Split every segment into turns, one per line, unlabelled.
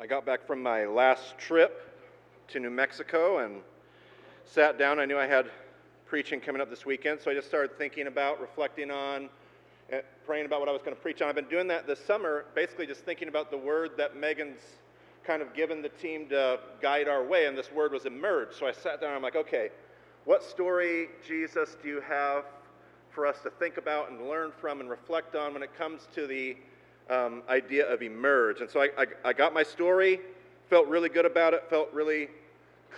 I got back from my last trip to New Mexico and sat down. I knew I had preaching coming up this weekend, so I just started thinking about, reflecting on, eh, praying about what I was going to preach on. I've been doing that this summer, basically just thinking about the word that Megan's kind of given the team to guide our way, and this word was emerge. So I sat down and I'm like, okay, what story, Jesus, do you have for us to think about and learn from and reflect on when it comes to the um, idea of emerge? And so I, I, I got my story, felt really good about it, felt really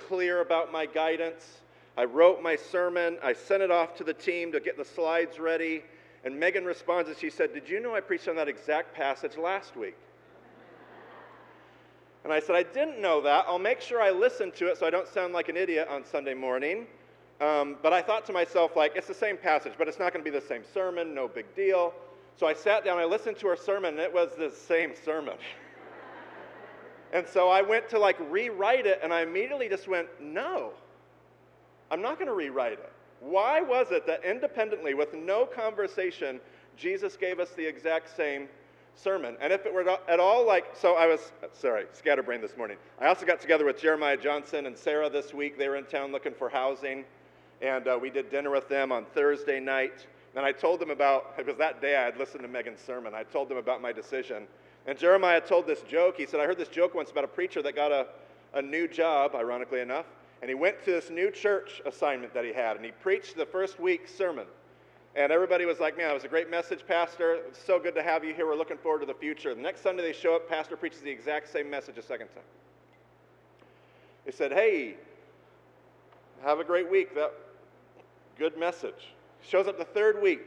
clear about my guidance. I wrote my sermon, I sent it off to the team to get the slides ready, and Megan responds and she said, Did you know I preached on that exact passage last week? And I said, I didn't know that. I'll make sure I listen to it so I don't sound like an idiot on Sunday morning. Um, but I thought to myself, like, it's the same passage, but it's not going to be the same sermon, no big deal. So I sat down, I listened to her sermon, and it was the same sermon. and so I went to like rewrite it, and I immediately just went, no, I'm not going to rewrite it. Why was it that independently, with no conversation, Jesus gave us the exact same sermon. And if it were at all like, so I was, sorry, scatterbrained this morning. I also got together with Jeremiah Johnson and Sarah this week. They were in town looking for housing. And uh, we did dinner with them on Thursday night. And I told them about, it was that day I had listened to Megan's sermon. I told them about my decision. And Jeremiah told this joke. He said, I heard this joke once about a preacher that got a, a new job, ironically enough. And he went to this new church assignment that he had. And he preached the first week's sermon. And everybody was like, man, it was a great message, Pastor. It's so good to have you here. We're looking forward to the future. The next Sunday they show up, Pastor preaches the exact same message a second time. They said, hey, have a great week. That good message. Shows up the third week,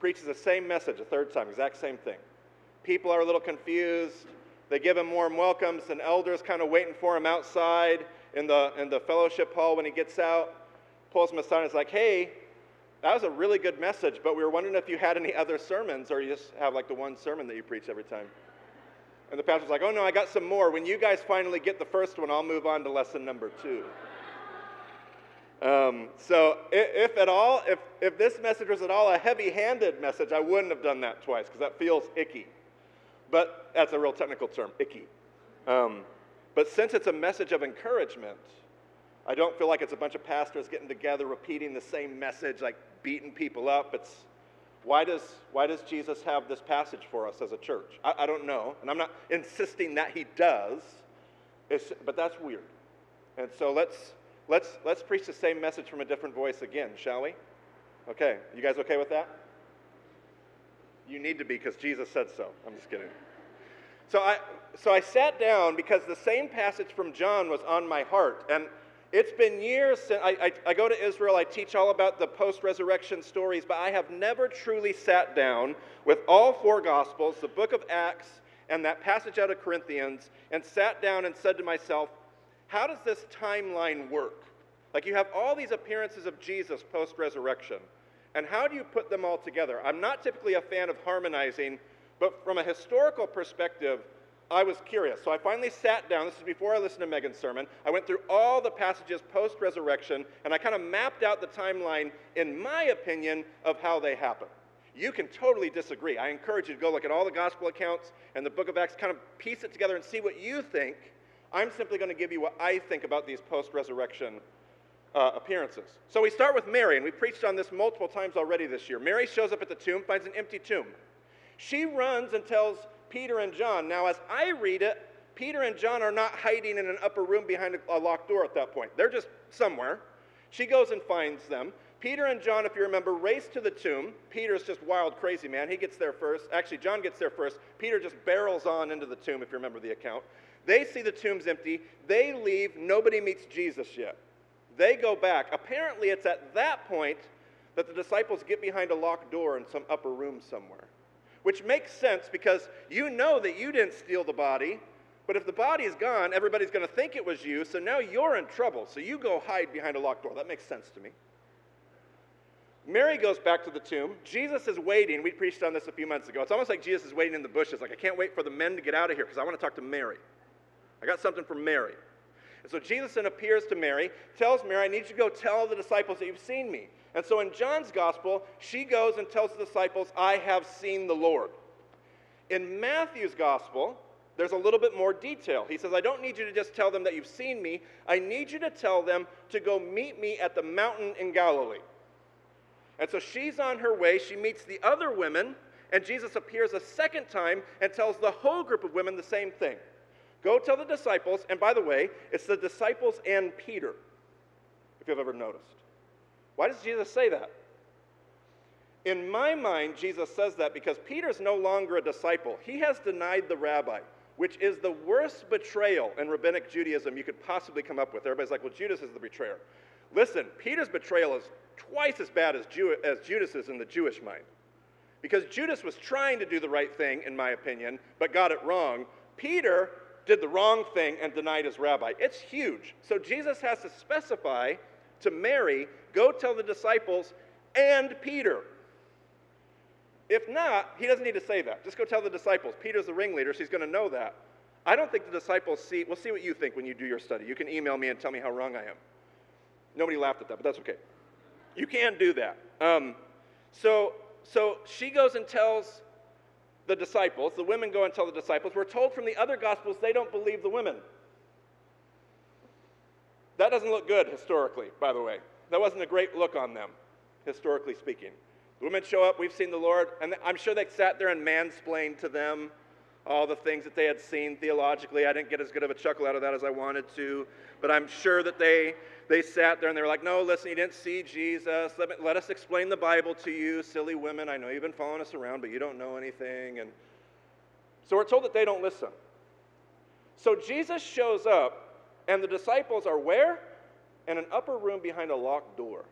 preaches the same message a third time, exact same thing. People are a little confused. They give him warm welcomes, and elders kind of waiting for him outside in the, in the fellowship hall when he gets out. Pulls him aside and is like, hey, that was a really good message, but we were wondering if you had any other sermons or you just have like the one sermon that you preach every time. And the pastor's like, oh no, I got some more. When you guys finally get the first one, I'll move on to lesson number two. Um, so if, if, at all, if, if this message was at all a heavy-handed message, I wouldn't have done that twice because that feels icky. But that's a real technical term, icky. Um, but since it's a message of encouragement, I don't feel like it's a bunch of pastors getting together repeating the same message, like beating people up. It's why does, why does Jesus have this passage for us as a church? I, I don't know, and I'm not insisting that he does, it's, but that's weird. And so let's, let's, let's preach the same message from a different voice again, shall we? Okay, you guys okay with that? You need to be because Jesus said so. I'm just kidding. So I, so I sat down because the same passage from John was on my heart. And it's been years since I, I, I, go to Israel, I teach all about the post resurrection stories, but I have never truly sat down with all four Gospels, the book of Acts, and that passage out of Corinthians, and sat down and said to myself, how does this timeline work? Like you have all these appearances of Jesus post resurrection, and how do you put them all together? I'm not typically a fan of harmonizing, but from a historical perspective, I was curious. So I finally sat down. This is before I listened to Megan's sermon. I went through all the passages post resurrection, and I kind of mapped out the timeline, in my opinion, of how they happen. You can totally disagree. I encourage you to go look at all the gospel accounts and the book of Acts, kind of piece it together and see what you think. I'm simply going to give you what I think about these post resurrection uh, appearances. So we start with Mary, and we preached on this multiple times already this year. Mary shows up at the tomb, finds an empty tomb. She runs and tells Peter and John. Now, as I read it, Peter and John are not hiding in an upper room behind a locked door at that point. They're just somewhere. She goes and finds them. Peter and John, if you remember, race to the tomb. Peter's just wild, crazy man. He gets there first. Actually, John gets there first. Peter just barrels on into the tomb, if you remember the account. They see the tomb's empty. They leave. Nobody meets Jesus yet. They go back. Apparently, it's at that point that the disciples get behind a locked door in some upper room somewhere which makes sense because you know that you didn't steal the body. But if the body is gone, everybody's going to think it was you, so now you're in trouble. So you go hide behind a locked door. That makes sense to me. Mary goes back to the tomb. Jesus is waiting. We preached on this a few months ago. It's almost like Jesus is waiting in the bushes. Like, I can't wait for the men to get out of here because I want to talk to Mary. I got something from Mary. And so Jesus then appears to Mary, tells Mary, I need you to go tell the disciples that you've seen me. And so in John's gospel, she goes and tells the disciples, I have seen the Lord. In Matthew's gospel, there's a little bit more detail. He says, I don't need you to just tell them that you've seen me. I need you to tell them to go meet me at the mountain in Galilee. And so she's on her way. She meets the other women, and Jesus appears a second time and tells the whole group of women the same thing Go tell the disciples, and by the way, it's the disciples and Peter, if you've ever noticed. Why does Jesus say that? In my mind, Jesus says that because Peter's no longer a disciple. He has denied the rabbi which is the worst betrayal in rabbinic Judaism you could possibly come up with. Everybody's like, well, Judas is the betrayer. Listen, Peter's betrayal is twice as bad as, Jew- as Judas's in the Jewish mind. Because Judas was trying to do the right thing, in my opinion, but got it wrong. Peter did the wrong thing and denied his rabbi. It's huge. So Jesus has to specify to Mary, go tell the disciples and Peter. If not, he doesn't need to say that. Just go tell the disciples. Peter's the ringleader, so he's going to know that. I don't think the disciples see, we'll see what you think when you do your study. You can email me and tell me how wrong I am. Nobody laughed at that, but that's okay. You can do that. Um, so, so she goes and tells the disciples, the women go and tell the disciples. We're told from the other gospels they don't believe the women. That doesn't look good historically, by the way. That wasn't a great look on them, historically speaking. The women show up, we've seen the Lord, and I'm sure they sat there and mansplained to them all the things that they had seen theologically. I didn't get as good of a chuckle out of that as I wanted to, but I'm sure that they, they sat there and they were like, No, listen, you didn't see Jesus. Let, me, let us explain the Bible to you, silly women. I know you've been following us around, but you don't know anything. And so we're told that they don't listen. So Jesus shows up, and the disciples are where? In an upper room behind a locked door.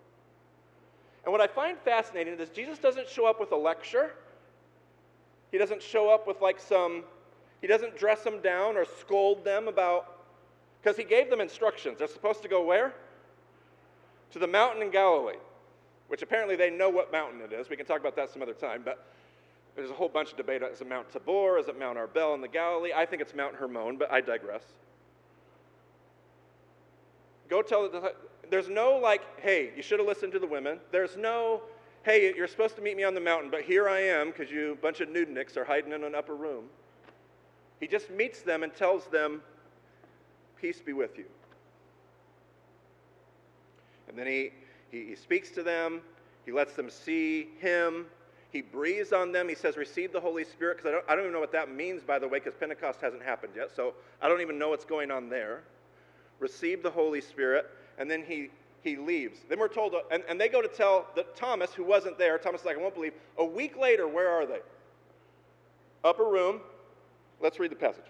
And what I find fascinating is Jesus doesn't show up with a lecture. He doesn't show up with like some, he doesn't dress them down or scold them about, because he gave them instructions. They're supposed to go where? To the mountain in Galilee, which apparently they know what mountain it is. We can talk about that some other time, but there's a whole bunch of debate. Is it Mount Tabor? Is it Mount Arbel in the Galilee? I think it's Mount Hermon, but I digress. Go tell the there's no like, hey, you should have listened to the women. There's no, hey, you're supposed to meet me on the mountain, but here I am because you bunch of nudniks are hiding in an upper room. He just meets them and tells them, peace be with you. And then he, he, he speaks to them. He lets them see him. He breathes on them. He says, receive the Holy Spirit, because I I don't even know what that means, by the way, because Pentecost hasn't happened yet. So I don't even know what's going on there. Receive the Holy Spirit and then he, he leaves. Then we're told, and, and they go to tell the, Thomas, who wasn't there, Thomas is like, I won't believe. A week later, where are they? Upper room. Let's read the passage.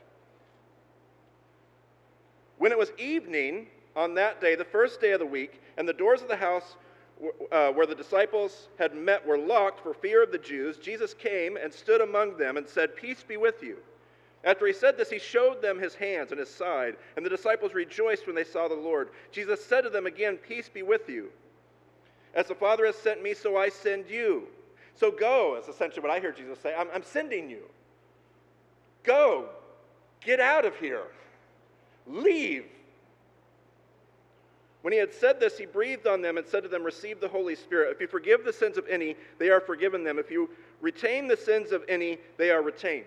When it was evening on that day, the first day of the week, and the doors of the house uh, where the disciples had met were locked for fear of the Jews, Jesus came and stood among them and said, Peace be with you. After he said this, he showed them his hands and his side, and the disciples rejoiced when they saw the Lord. Jesus said to them again, Peace be with you. As the Father has sent me, so I send you. So go, is essentially what I hear Jesus say. I'm, I'm sending you. Go. Get out of here. Leave. When he had said this, he breathed on them and said to them, Receive the Holy Spirit. If you forgive the sins of any, they are forgiven them. If you retain the sins of any, they are retained.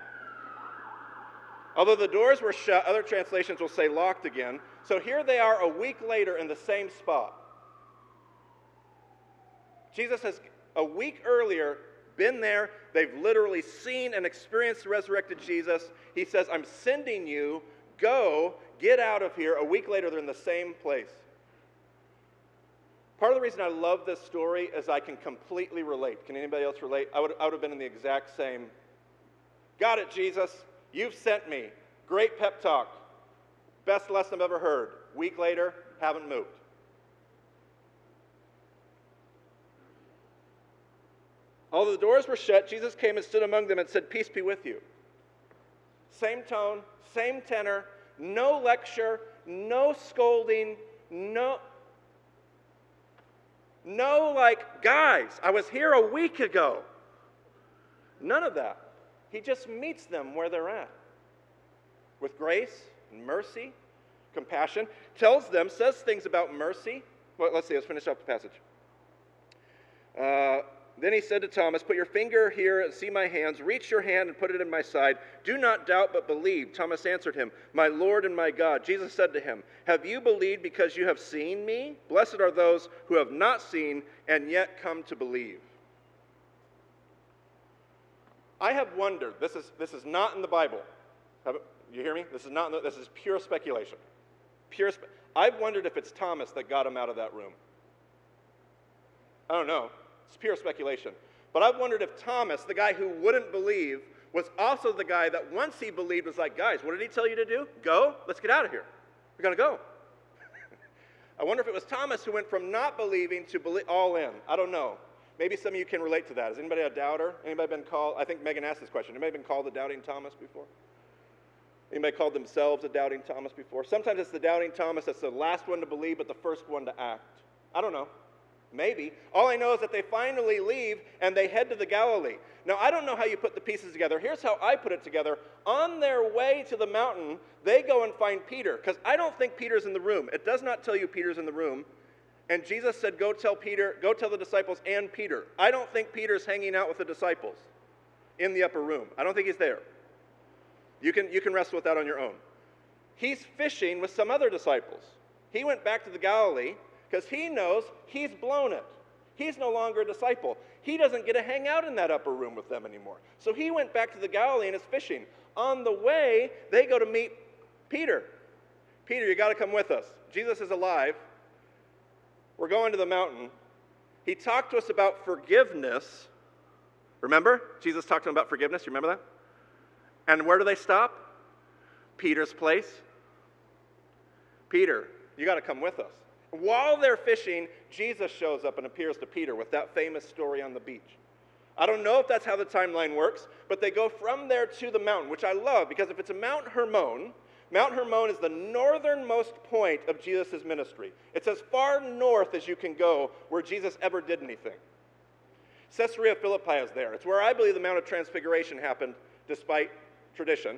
Although the doors were shut, other translations will say locked again. So here they are a week later in the same spot. Jesus has a week earlier been there. They've literally seen and experienced the resurrected Jesus. He says, I'm sending you. Go, get out of here. A week later, they're in the same place. Part of the reason I love this story is I can completely relate. Can anybody else relate? I would, I would have been in the exact same. Got it, Jesus. You've sent me. Great pep talk. Best lesson I've ever heard. Week later, haven't moved. Although the doors were shut, Jesus came and stood among them and said, Peace be with you. Same tone, same tenor, no lecture, no scolding, no, no, like, guys, I was here a week ago. None of that. He just meets them where they're at with grace and mercy, compassion, tells them, says things about mercy. Well, let's see, let's finish up the passage. Uh, then he said to Thomas, Put your finger here and see my hands. Reach your hand and put it in my side. Do not doubt, but believe. Thomas answered him, My Lord and my God. Jesus said to him, Have you believed because you have seen me? Blessed are those who have not seen and yet come to believe. I have wondered, this is, this is not in the Bible. Have, you hear me? This is not, this is pure speculation. Pure spe- I've wondered if it's Thomas that got him out of that room. I don't know. It's pure speculation. But I've wondered if Thomas, the guy who wouldn't believe, was also the guy that once he believed was like, guys, what did he tell you to do? Go? Let's get out of here. We're going to go. I wonder if it was Thomas who went from not believing to all in. I don't know. Maybe some of you can relate to that. Has anybody a doubter? Anybody been called? I think Megan asked this question. Anybody been called a doubting Thomas before? Anybody called themselves a doubting Thomas before? Sometimes it's the doubting Thomas that's the last one to believe, but the first one to act. I don't know. Maybe. All I know is that they finally leave and they head to the Galilee. Now, I don't know how you put the pieces together. Here's how I put it together. On their way to the mountain, they go and find Peter, because I don't think Peter's in the room. It does not tell you Peter's in the room. And Jesus said, Go tell Peter, go tell the disciples and Peter. I don't think Peter's hanging out with the disciples in the upper room. I don't think he's there. You can, you can wrestle with that on your own. He's fishing with some other disciples. He went back to the Galilee because he knows he's blown it. He's no longer a disciple. He doesn't get to hang out in that upper room with them anymore. So he went back to the Galilee and is fishing. On the way, they go to meet Peter. Peter, you got to come with us. Jesus is alive. We're going to the mountain. He talked to us about forgiveness. Remember? Jesus talked to him about forgiveness. You remember that? And where do they stop? Peter's place. Peter, you got to come with us. While they're fishing, Jesus shows up and appears to Peter with that famous story on the beach. I don't know if that's how the timeline works, but they go from there to the mountain, which I love because if it's a Mount Hermon, Mount Hermon is the northernmost point of Jesus' ministry. It's as far north as you can go where Jesus ever did anything. Caesarea Philippi is there. It's where I believe the Mount of Transfiguration happened, despite tradition.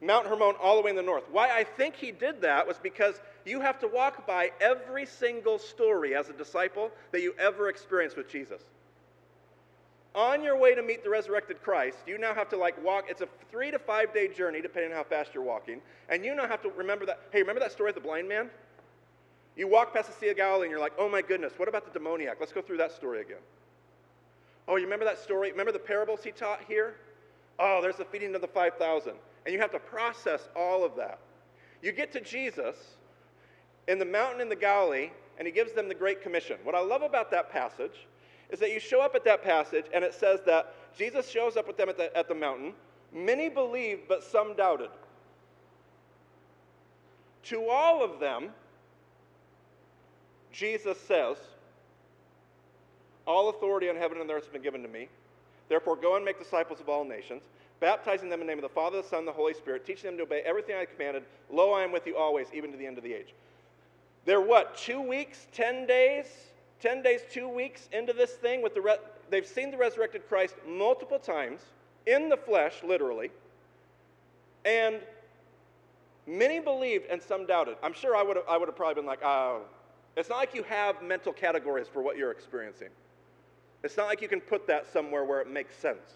Mount Hermon all the way in the north. Why I think he did that was because you have to walk by every single story as a disciple that you ever experienced with Jesus. On your way to meet the resurrected Christ, you now have to like walk. It's a three to five day journey, depending on how fast you're walking. And you now have to remember that. Hey, remember that story of the blind man? You walk past the Sea of Galilee and you're like, oh my goodness, what about the demoniac? Let's go through that story again. Oh, you remember that story? Remember the parables he taught here? Oh, there's the feeding of the 5,000. And you have to process all of that. You get to Jesus in the mountain in the Galilee, and he gives them the Great Commission. What I love about that passage is that you show up at that passage, and it says that Jesus shows up with them at the, at the mountain. Many believed, but some doubted. To all of them, Jesus says, All authority on heaven and earth has been given to me. Therefore, go and make disciples of all nations, baptizing them in the name of the Father, the Son, and the Holy Spirit, teaching them to obey everything I commanded. Lo, I am with you always, even to the end of the age. They're what, two weeks, 10 days, 10 days, two weeks into this thing with the, re- they've seen the resurrected Christ multiple times in the flesh, literally, and many believed and some doubted. I'm sure I would have, I would have probably been like, oh, it's not like you have mental categories for what you're experiencing. It's not like you can put that somewhere where it makes sense.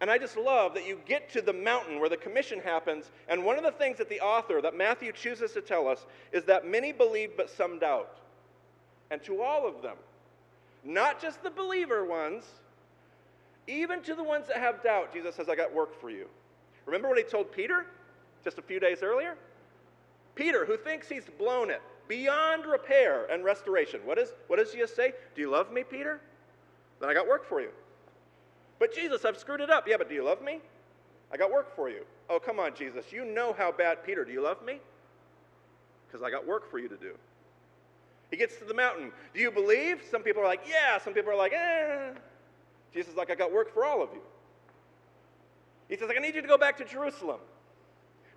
And I just love that you get to the mountain where the commission happens, and one of the things that the author, that Matthew chooses to tell us, is that many believe but some doubt. And to all of them, not just the believer ones, even to the ones that have doubt, Jesus says, I got work for you. Remember what he told Peter just a few days earlier? Peter, who thinks he's blown it beyond repair and restoration. What, is, what does Jesus say? Do you love me, Peter? Then I got work for you. But Jesus, I've screwed it up. Yeah, but do you love me? I got work for you. Oh, come on, Jesus. You know how bad, Peter. Do you love me? Because I got work for you to do. He gets to the mountain. Do you believe? Some people are like, yeah. Some people are like, eh. Jesus is like, I got work for all of you. He says, like, I need you to go back to Jerusalem.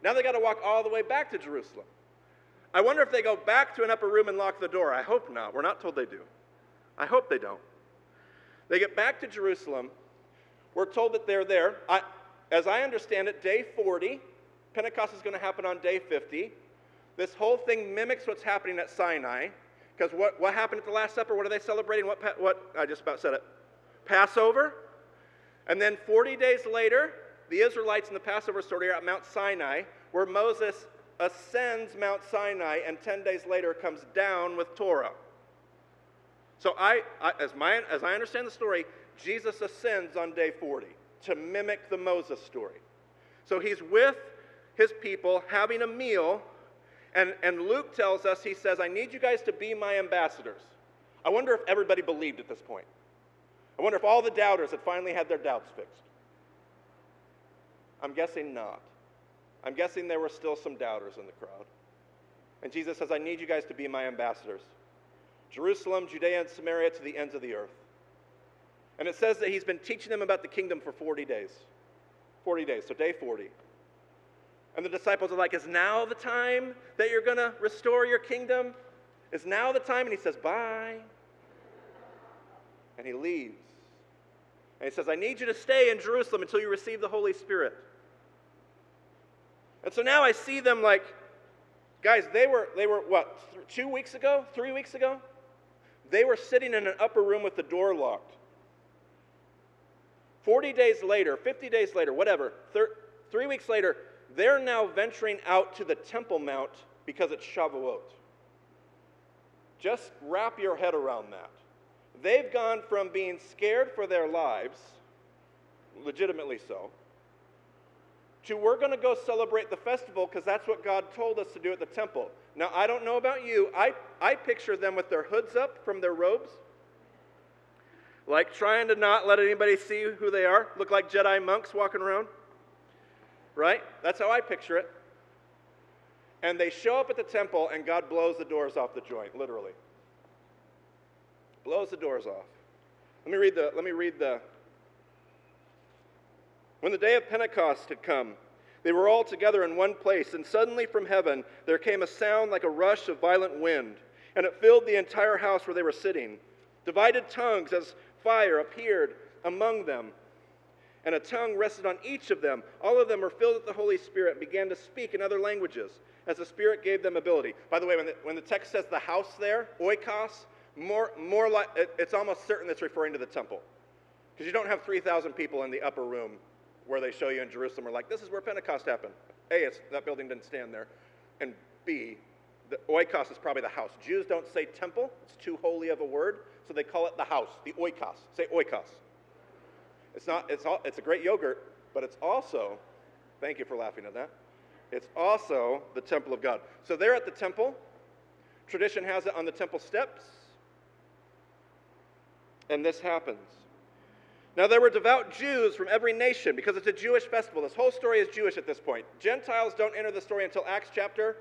Now they got to walk all the way back to Jerusalem. I wonder if they go back to an upper room and lock the door. I hope not. We're not told they do. I hope they don't. They get back to Jerusalem. We're told that they're there. I, as I understand it, day 40, Pentecost is going to happen on day 50. This whole thing mimics what's happening at Sinai. Because what, what happened at the Last Supper? What are they celebrating? What, what I just about said it. Passover. And then 40 days later, the Israelites in the Passover story are at Mount Sinai, where Moses ascends Mount Sinai and 10 days later comes down with Torah. So, I, I, as, my, as I understand the story, Jesus ascends on day 40 to mimic the Moses story. So, he's with his people having a meal, and, and Luke tells us, he says, I need you guys to be my ambassadors. I wonder if everybody believed at this point. I wonder if all the doubters had finally had their doubts fixed. I'm guessing not. I'm guessing there were still some doubters in the crowd. And Jesus says, I need you guys to be my ambassadors. Jerusalem, Judea, and Samaria to the ends of the earth. And it says that he's been teaching them about the kingdom for 40 days. 40 days, so day 40. And the disciples are like, Is now the time that you're going to restore your kingdom? Is now the time? And he says, Bye. And he leaves. And he says, I need you to stay in Jerusalem until you receive the Holy Spirit. And so now I see them like, guys, they were, they were what, two weeks ago? Three weeks ago? They were sitting in an upper room with the door locked. 40 days later, 50 days later, whatever, thir- three weeks later, they're now venturing out to the Temple Mount because it's Shavuot. Just wrap your head around that. They've gone from being scared for their lives, legitimately so, to we're going to go celebrate the festival because that's what God told us to do at the temple. Now, I don't know about you. I, I picture them with their hoods up from their robes, like trying to not let anybody see who they are, look like Jedi monks walking around. Right? That's how I picture it. And they show up at the temple, and God blows the doors off the joint, literally. Blows the doors off. Let me read the, let me read the, when the day of Pentecost had come, they were all together in one place, and suddenly from heaven there came a sound like a rush of violent wind, and it filled the entire house where they were sitting. Divided tongues as fire appeared among them, and a tongue rested on each of them. All of them were filled with the Holy Spirit and began to speak in other languages as the Spirit gave them ability. By the way, when the, when the text says the house there, oikos, more, more like, it, it's almost certain it's referring to the temple. Because you don't have 3,000 people in the upper room where they show you in Jerusalem are like, this is where Pentecost happened. A, that building didn't stand there. And B, the oikos is probably the house. Jews don't say temple, it's too holy of a word, so they call it the house, the oikos. Say oikos. It's, not, it's, all, it's a great yogurt, but it's also, thank you for laughing at that, it's also the temple of God. So they're at the temple. Tradition has it on the temple steps. And this happens. Now, there were devout Jews from every nation because it's a Jewish festival. This whole story is Jewish at this point. Gentiles don't enter the story until Acts chapter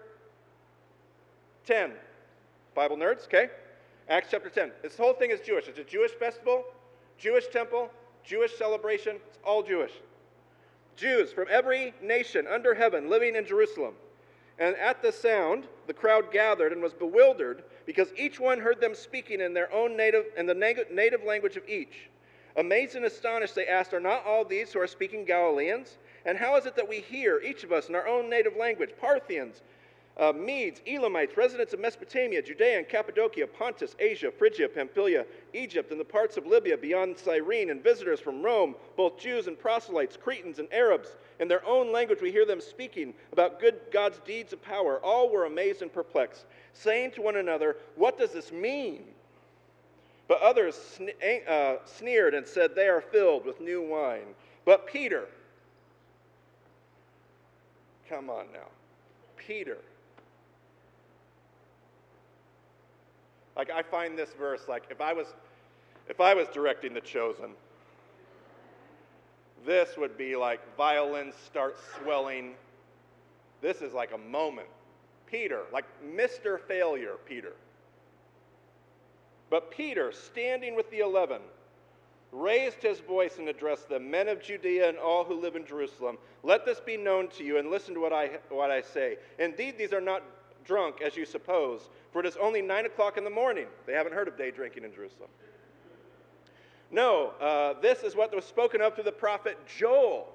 10. Bible nerds, okay? Acts chapter 10. This whole thing is Jewish. It's a Jewish festival, Jewish temple, Jewish celebration. It's all Jewish. Jews from every nation under heaven living in Jerusalem. And at the sound, the crowd gathered and was bewildered because each one heard them speaking in their own native, and the native language of each. Amazed and astonished, they asked, Are not all these who are speaking Galileans? And how is it that we hear, each of us, in our own native language, Parthians, uh, Medes, Elamites, residents of Mesopotamia, Judea and Cappadocia, Pontus, Asia, Phrygia, Pamphylia, Egypt, and the parts of Libya beyond Cyrene, and visitors from Rome, both Jews and proselytes, Cretans and Arabs. In their own language, we hear them speaking about good God's deeds of power. All were amazed and perplexed, saying to one another, What does this mean? But others sne- uh, sneered and said, They are filled with new wine. But Peter, come on now, Peter. Like I find this verse like if I was if I was directing the chosen, this would be like violins start swelling. This is like a moment. Peter, like Mr. Failure, Peter. But Peter, standing with the eleven, raised his voice and addressed the Men of Judea and all who live in Jerusalem, let this be known to you and listen to what I, what I say. Indeed, these are not drunk as you suppose, for it is only nine o'clock in the morning. They haven't heard of day drinking in Jerusalem. No, uh, this is what was spoken of through the prophet Joel.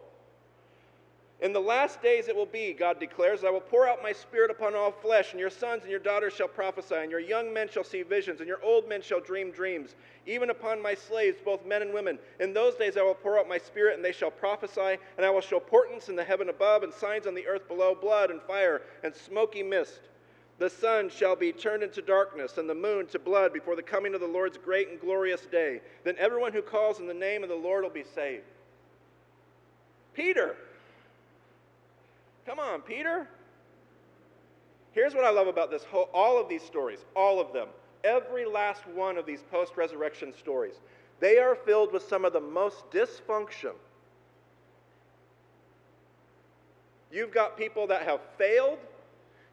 In the last days it will be, God declares, I will pour out my spirit upon all flesh, and your sons and your daughters shall prophesy, and your young men shall see visions, and your old men shall dream dreams, even upon my slaves, both men and women. In those days I will pour out my spirit, and they shall prophesy, and I will show portents in the heaven above, and signs on the earth below, blood and fire and smoky mist. The sun shall be turned into darkness, and the moon to blood before the coming of the Lord's great and glorious day. Then everyone who calls in the name of the Lord will be saved. Peter, Come on, Peter. Here's what I love about this whole, all of these stories, all of them, every last one of these post resurrection stories. They are filled with some of the most dysfunction. You've got people that have failed.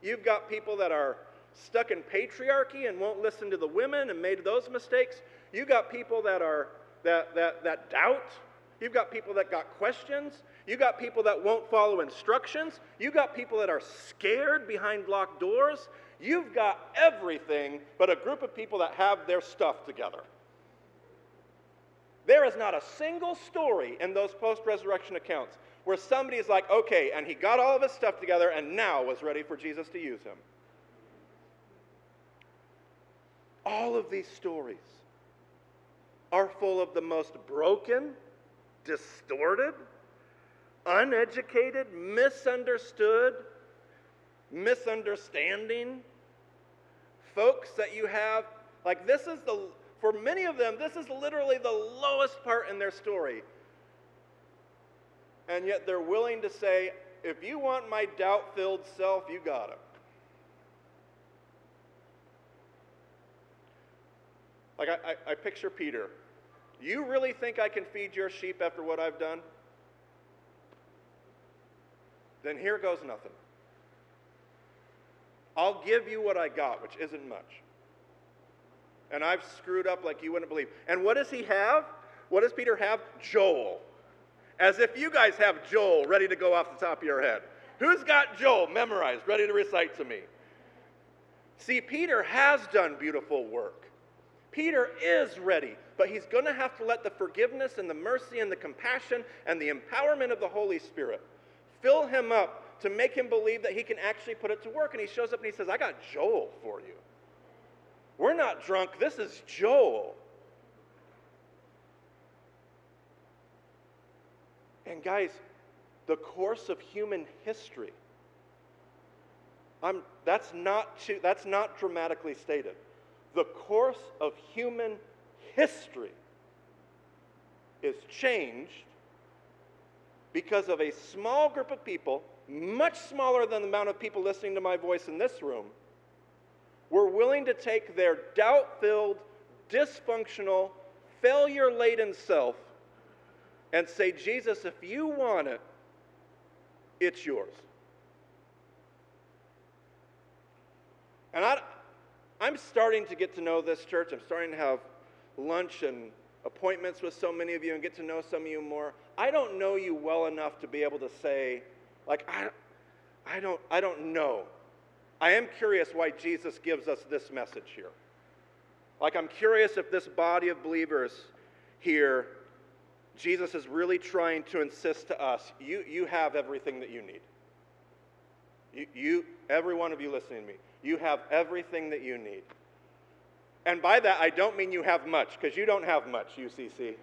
You've got people that are stuck in patriarchy and won't listen to the women and made those mistakes. You've got people that are that that that doubt. You've got people that got questions. You got people that won't follow instructions. You got people that are scared behind locked doors. You've got everything but a group of people that have their stuff together. There is not a single story in those post resurrection accounts where somebody is like, okay, and he got all of his stuff together and now was ready for Jesus to use him. All of these stories are full of the most broken, distorted, uneducated, misunderstood, misunderstanding folks that you have. Like, this is the, for many of them, this is literally the lowest part in their story. And yet they're willing to say, if you want my doubt filled self, you got it. Like, I, I, I picture Peter. You really think I can feed your sheep after what I've done? then here goes nothing. I'll give you what I got, which isn't much. And I've screwed up like you wouldn't believe. And what does he have? What does Peter have? Joel. As if you guys have Joel ready to go off the top of your head. Who's got Joel memorized, ready to recite to me? See, Peter has done beautiful work. Peter is ready, but he's going to have to let the forgiveness and the mercy and the compassion and the empowerment of the Holy Spirit fill him up to make him believe that he can actually put it to work. And he shows up and he says, I got Joel for you. We're not drunk. This is Joel. And guys, the course of human history, I'm, that's, not too, that's not dramatically stated. The course of human history is changed because of a small group of people, much smaller than the amount of people listening to my voice in this room, were willing to take their doubt filled, dysfunctional, failure laden self and say, Jesus, if you want it, it's yours. And I, I'm starting to get to know this church. I'm starting to have lunch and appointments with so many of you and get to know some of you more. I don't know you well enough to be able to say, like, I, I, don't, I don't know. I am curious why Jesus gives us this message here. Like, I'm curious if this body of believers here, Jesus is really trying to insist to us you, you have everything that you need. You, you, every one of you listening to me, you have everything that you need. And by that, I don't mean you have much, because you don't have much, UCC.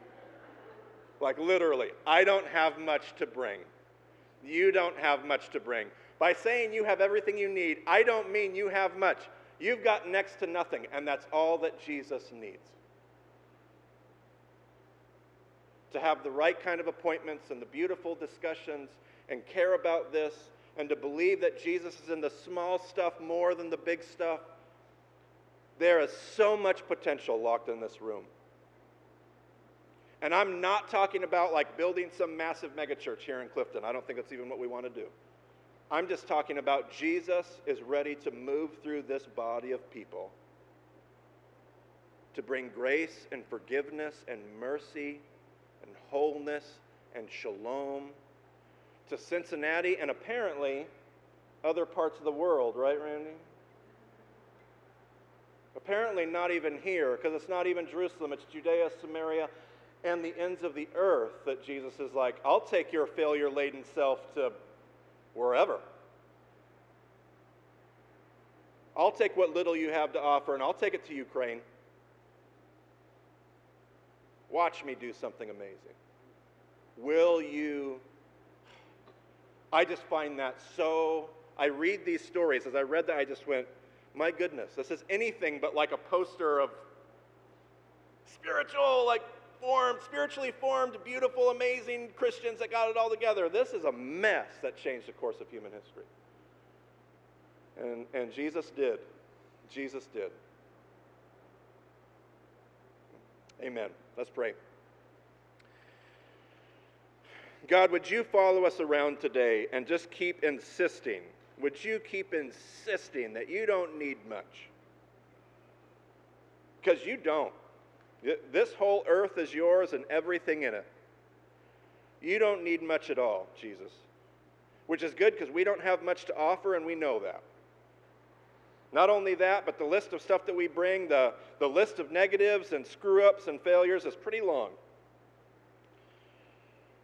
Like literally, I don't have much to bring. You don't have much to bring. By saying you have everything you need, I don't mean you have much. You've got next to nothing, and that's all that Jesus needs. To have the right kind of appointments and the beautiful discussions and care about this and to believe that Jesus is in the small stuff more than the big stuff. There is so much potential locked in this room. And I'm not talking about like building some massive megachurch here in Clifton. I don't think that's even what we want to do. I'm just talking about Jesus is ready to move through this body of people to bring grace and forgiveness and mercy and wholeness and shalom to Cincinnati and apparently other parts of the world, right, Randy? Apparently, not even here, because it's not even Jerusalem, it's Judea, Samaria, and the ends of the earth that Jesus is like, I'll take your failure laden self to wherever. I'll take what little you have to offer and I'll take it to Ukraine. Watch me do something amazing. Will you? I just find that so. I read these stories. As I read that, I just went, my goodness, this is anything but like a poster of spiritual, like formed, spiritually formed, beautiful, amazing Christians that got it all together. This is a mess that changed the course of human history. And, and Jesus did. Jesus did. Amen. Let's pray. God, would you follow us around today and just keep insisting? Would you keep insisting that you don't need much? Because you don't. This whole earth is yours and everything in it. You don't need much at all, Jesus. Which is good because we don't have much to offer and we know that. Not only that, but the list of stuff that we bring, the, the list of negatives and screw ups and failures is pretty long.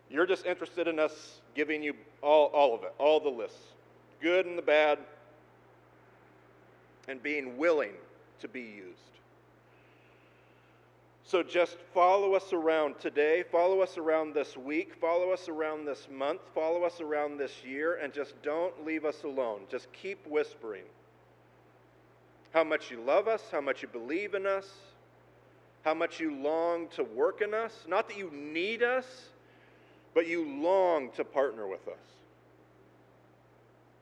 You're just interested in us giving you all, all of it, all the lists, good and the bad, and being willing to be used. So just follow us around today, follow us around this week, follow us around this month, follow us around this year, and just don't leave us alone. Just keep whispering how much you love us, how much you believe in us, how much you long to work in us. Not that you need us, but you long to partner with us.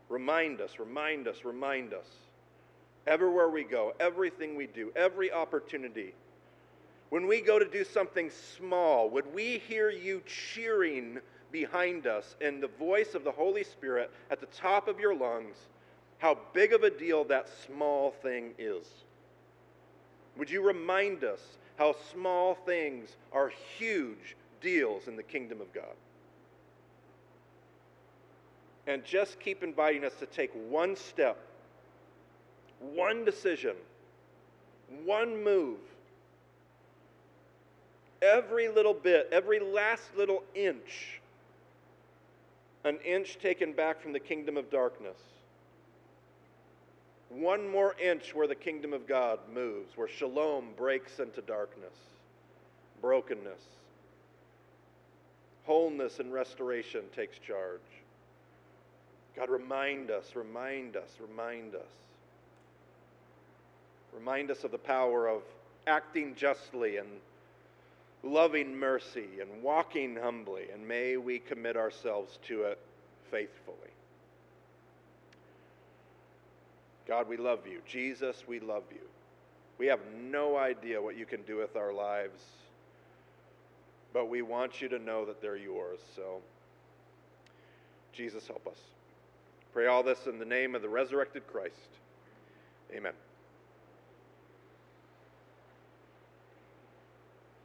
Remind us, remind us, remind us. Everywhere we go, everything we do, every opportunity. When we go to do something small, would we hear you cheering behind us in the voice of the Holy Spirit at the top of your lungs? How big of a deal that small thing is. Would you remind us how small things are huge deals in the kingdom of God? And just keep inviting us to take one step, one decision, one move. Every little bit, every last little inch, an inch taken back from the kingdom of darkness one more inch where the kingdom of God moves, where shalom breaks into darkness, brokenness, wholeness and restoration takes charge. God, remind us, remind us, remind us. Remind us of the power of acting justly and loving mercy and walking humbly, and may we commit ourselves to it faithfully. God, we love you. Jesus, we love you. We have no idea what you can do with our lives, but we want you to know that they're yours. So, Jesus, help us. Pray all this in the name of the resurrected Christ. Amen.